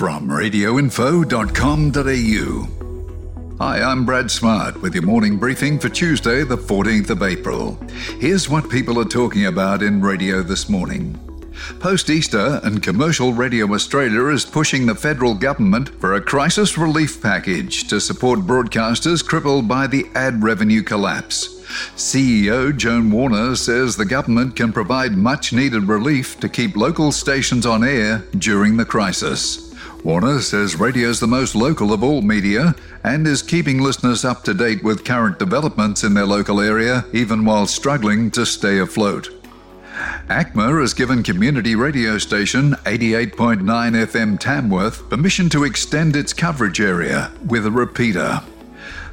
From radioinfo.com.au. Hi, I'm Brad Smart with your morning briefing for Tuesday, the 14th of April. Here's what people are talking about in radio this morning. Post Easter, and Commercial Radio Australia is pushing the federal government for a crisis relief package to support broadcasters crippled by the ad revenue collapse. CEO Joan Warner says the government can provide much needed relief to keep local stations on air during the crisis. Warner says radio is the most local of all media and is keeping listeners up to date with current developments in their local area, even while struggling to stay afloat. ACMA has given community radio station 88.9 FM Tamworth permission to extend its coverage area with a repeater.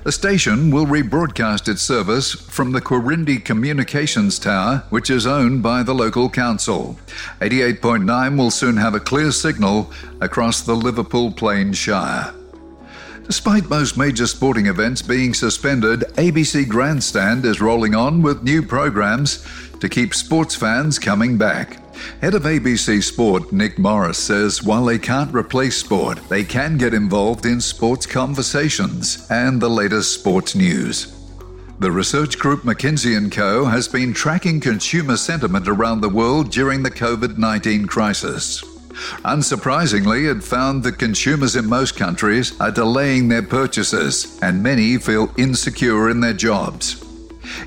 The station will rebroadcast its service from the Quirindi Communications Tower, which is owned by the local council. 88.9 will soon have a clear signal across the Liverpool Plains Shire. Despite most major sporting events being suspended, ABC Grandstand is rolling on with new programs to keep sports fans coming back. Head of ABC Sport, Nick Morris, says while they can't replace sport, they can get involved in sports conversations and the latest sports news. The research group McKinsey & Co has been tracking consumer sentiment around the world during the COVID-19 crisis. Unsurprisingly, it found that consumers in most countries are delaying their purchases and many feel insecure in their jobs.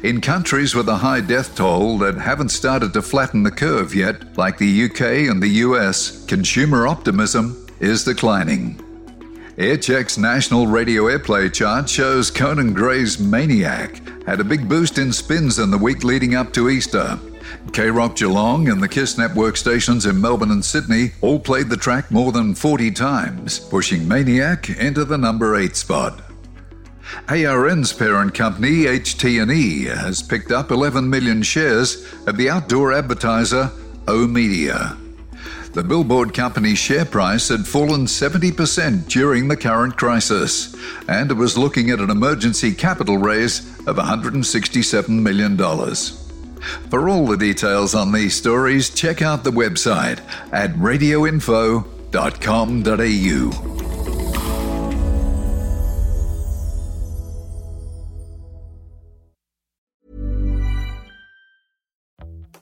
In countries with a high death toll that haven't started to flatten the curve yet, like the UK and the US, consumer optimism is declining. Aircheck's national radio airplay chart shows Conan Gray's Maniac had a big boost in spins in the week leading up to Easter. K Rock Geelong and the KIIS Network stations in Melbourne and Sydney all played the track more than 40 times, pushing Maniac into the number 8 spot. ARN's parent company, HT&E, has picked up 11 million shares of the outdoor advertiser oOh!media. The billboard company's share price had fallen 70% during the current crisis, and it was looking at an emergency capital raise of $167 million. For all the details on these stories, check out the website at radioinfo.com.au.